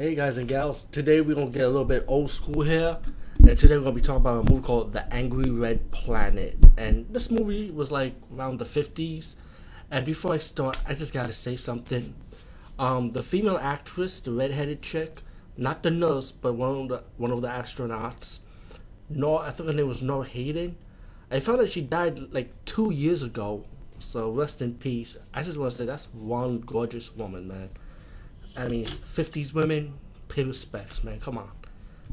Hey guys and gals, today we're gonna get a little bit old school here. And today we're gonna be talking about a movie called The Angry Red Planet. And this movie was like around the 50s. And before I start, I just gotta say something. Um, the female actress, the redheaded chick, not the nurse, but one of the one of the astronauts, Nor I think her name was Naura Hayden. I found out she died like two years ago. So rest in peace. I just want to say that's one gorgeous woman, man. I mean, 50s women, pay respects, man. Come on.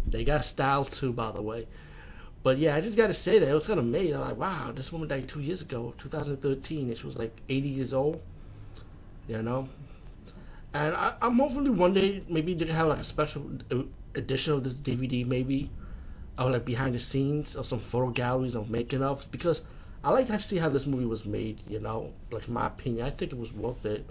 They got style too, by the way. But yeah, I just got to say that. It was kind of amazing. I'm like, wow, this woman died two years ago, 2013, and she was like 80 years old. You know? And I, am hopefully one day, maybe they have like a special edition of this DVD, maybe. Or like behind the scenes or some photo galleries of making of. Because I like to see how this movie was made, you know? Like, my opinion. I think it was worth it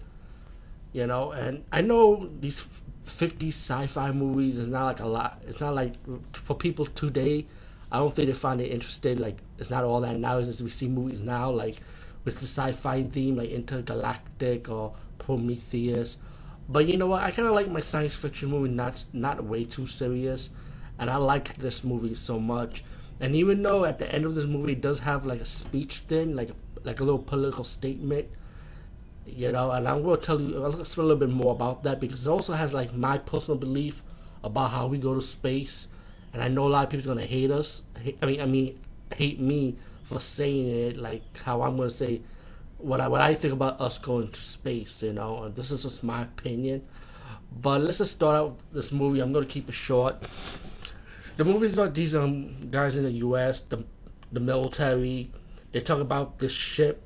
you know. And I know these 50 sci-fi movies is not like a lot. It's not like for people today. I don't think they find it interesting. Like it's not all that now. As we see movies now, like with the sci-fi theme, like Intergalactic or Prometheus. But you know what? I kind of like my science fiction movie not not way too serious, and I like this movie so much. And even though at the end of this movie it does have like a speech thing, like like a little political statement, you know, and I'm going to tell you I'll explain a little bit more about that because it also has like my personal belief about how we go to space, and I know a lot of people are going to hate us. I mean, I mean, hate me for saying it, like how I'm going to say what I what I think about us going to space. You know, this is just my opinion. But let's just start out this movie. I'm going to keep it short. The movie is about these um guys in the U.S. the the military. They talk about this ship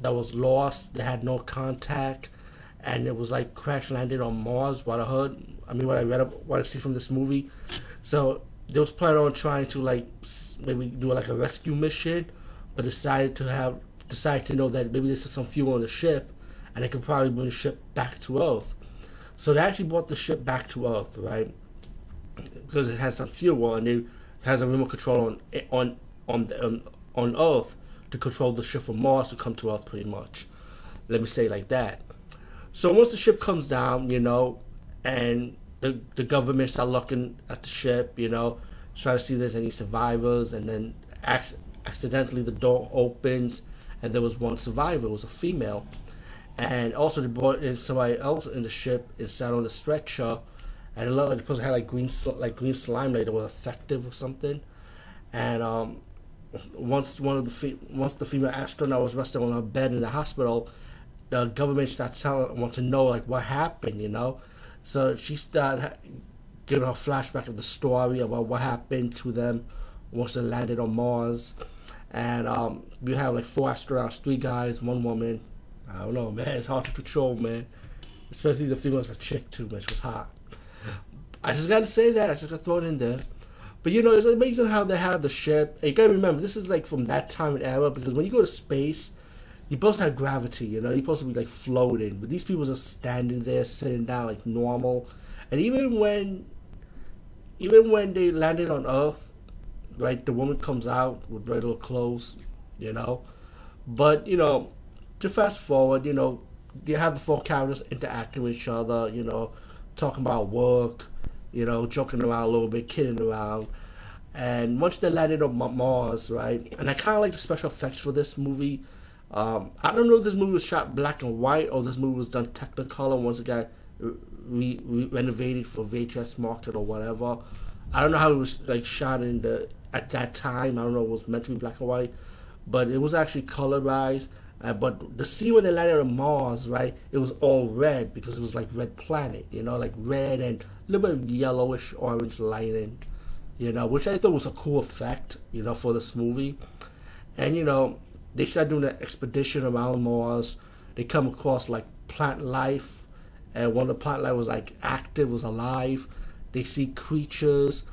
that was lost. They had no contact, and it was like crash landed on Mars. What I heard, I mean, what I read, up, what I see from this movie. So they was planning on trying to like maybe do like a rescue mission, but decided to have decided to know that maybe there's some fuel on the ship, and it could probably bring the ship back to Earth. So they actually brought the ship back to Earth, right? Because it has some fuel and it has a remote control on on on the, on, on Earth to control the ship from Mars to come to Earth, pretty much. Let me say like that. So once the ship comes down, you know, and the the government start looking at the ship, you know, trying to see if there's any survivors, and then ac- accidentally the door opens, and there was one survivor, it was a female, and also they brought in somebody else in the ship, and sat on the stretcher, and it looked like the person had like green like green slime, like it was effective or something, and um, once one of the once the female astronaut was resting on her bed in the hospital, the government started telling want to know like what happened, you know. So she started giving her flashback of the story about what happened to them once they landed on Mars. And um, we have like four astronauts, three guys, one woman. I don't know, man. It's hard to control, man. Especially the female's a chick too, man. She was hot. I just gotta say that. I just gotta throw it in there. But you know, it's amazing how they have the ship. And you gotta remember, this is like from that time and era because when you go to space, you're supposed to have gravity. You know, you're supposed to be like floating, but these people are standing there, sitting down like normal. And even when, even when they landed on Earth, like the woman comes out with regular clothes, you know. But you know, to fast forward, you know, you have the four characters interacting with each other. You know, talking about work you know, joking around a little bit, kidding around. And once they landed on Mars, right? And I kind of like the special effects for this movie. Um, I don't know if this movie was shot black and white or this movie was done Technicolor once it got re- re- renovated for VHS market or whatever. I don't know how it was like shot in the at that time. I don't know if it was meant to be black and white, but it was actually colorized. Uh, but the scene where they landed on Mars, right? It was all red because it was like red planet, you know, like red and a little bit of yellowish orange lighting, you know, which I thought was a cool effect, you know, for this movie. And you know, they start doing an expedition around Mars. They come across like plant life, and one of the plant life was like active, was alive. They see creatures.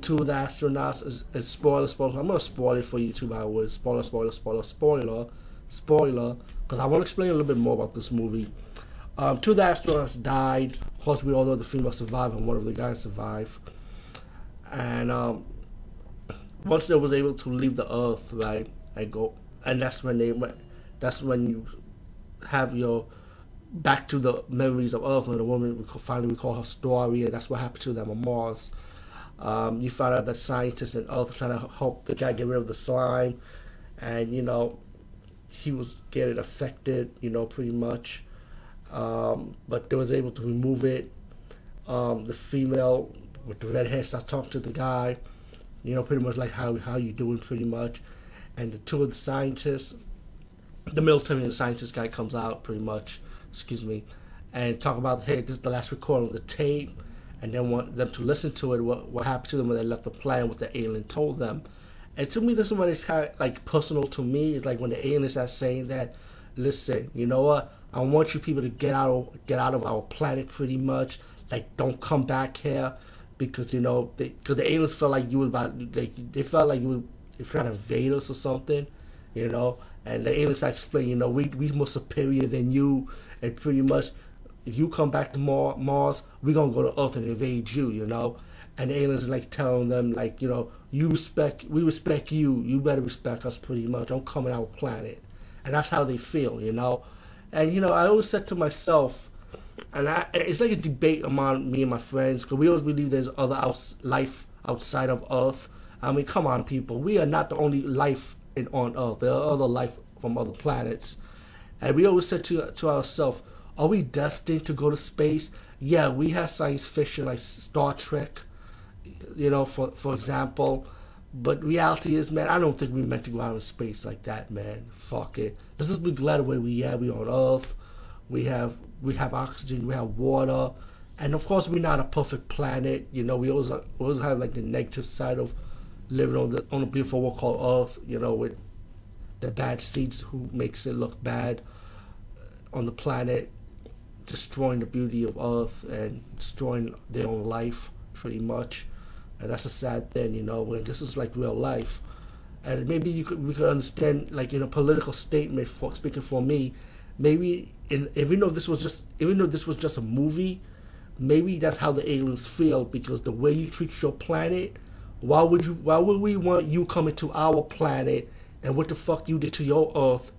Two of the astronauts is, is spoiler, spoiler. I'm gonna spoil it for you too, by the way. Spoiler, spoiler, spoiler, spoiler, spoiler. Because I want to explain a little bit more about this movie. Um, two of the astronauts died. Of course, we all know the female survived and one of the guys survived. And um, once they was able to leave the Earth, right, and go, and that's when they went. That's when you have your back to the memories of Earth when the woman finally recall her story, and that's what happened to them on Mars. Um, you find out that scientists and Earth are trying to help the guy get rid of the slime, and you know he was getting affected, you know, pretty much. Um, but they was able to remove it. Um, the female with the red hair starts talking to the guy, you know, pretty much like how how you doing, pretty much. And the two of the scientists, the military and the scientist guy comes out, pretty much. Excuse me, and talk about hey, this is the last recording of the tape, and then want them to listen to it. What what happened to them when they left the planet? What the alien told them. And to me, this is when it's kind of like personal to me. It's like when the aliens are saying that, listen, you know what? I want you people to get out of get out of our planet, pretty much. Like, don't come back here, because you know, because the aliens felt like you was about, like, they felt like you were trying to invade us or something, you know. And the aliens like explain, you know, we we more superior than you, and pretty much, if you come back to Mars, we're gonna go to Earth and invade you, you know and the aliens like telling them like you know you respect we respect you you better respect us pretty much. Don't come on our planet and that's how they feel you know? And you know i always said to myself and I, it's like a debate among me and my friends because we always believe there's other life outside of earth. I mean come on people. We are not the only life in on earth. There are other life from other planets. And we always said to, to ourselves are we destined to go to space? Yeah we have science fiction like star trek you know, for for example. But reality is, man, I don't think we meant to go out in space like that, man. Fuck it. Let's just be glad where we are. We on Earth. We have we have oxygen. We have water, and of course, we're not a perfect planet. You know, we always always have like the negative side of living on the on a beautiful world called Earth. You know, with the bad seeds who makes it look bad on the planet, destroying the beauty of Earth and destroying their own life, pretty much. And that's a sad thing, you know, when this is like real life. And maybe you could we could understand like in a political statement for speaking for me, maybe in even though this was just even though this was just a movie, maybe that's how the aliens feel because the way you treat your planet, why would you why would we want you coming to our planet and what the fuck you did to your earth,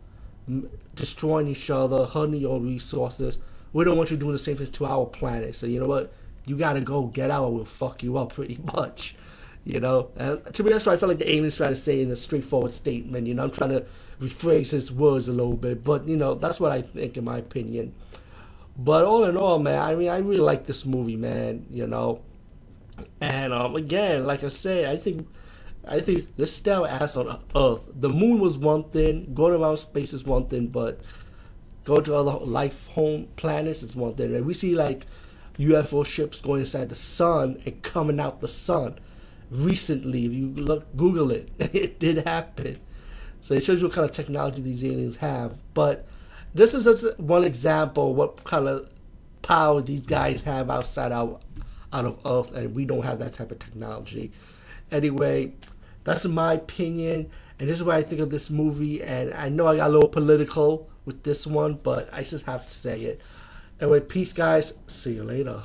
destroying each other, hurting your resources. We don't want you doing the same thing to our planet. So you know what? You gotta go get out or we'll fuck you up pretty much. You know, and to me, that's what I felt like the alien's trying to say in a straightforward statement. You know, I'm trying to rephrase his words a little bit, but you know, that's what I think, in my opinion. But all in all, man, I mean, I really like this movie, man. You know, and um, again, like I say, I think, I think let's ass on Earth. The moon was one thing, going around space is one thing, but going to other life home planets is one thing. And we see like UFO ships going inside the sun and coming out the sun. Recently, if you look, Google it, it did happen. So it shows you what kind of technology these aliens have. But this is just one example what kind of power these guys have outside our out of Earth, and we don't have that type of technology. Anyway, that's my opinion, and this is what I think of this movie. And I know I got a little political with this one, but I just have to say it. Anyway, peace, guys. See you later.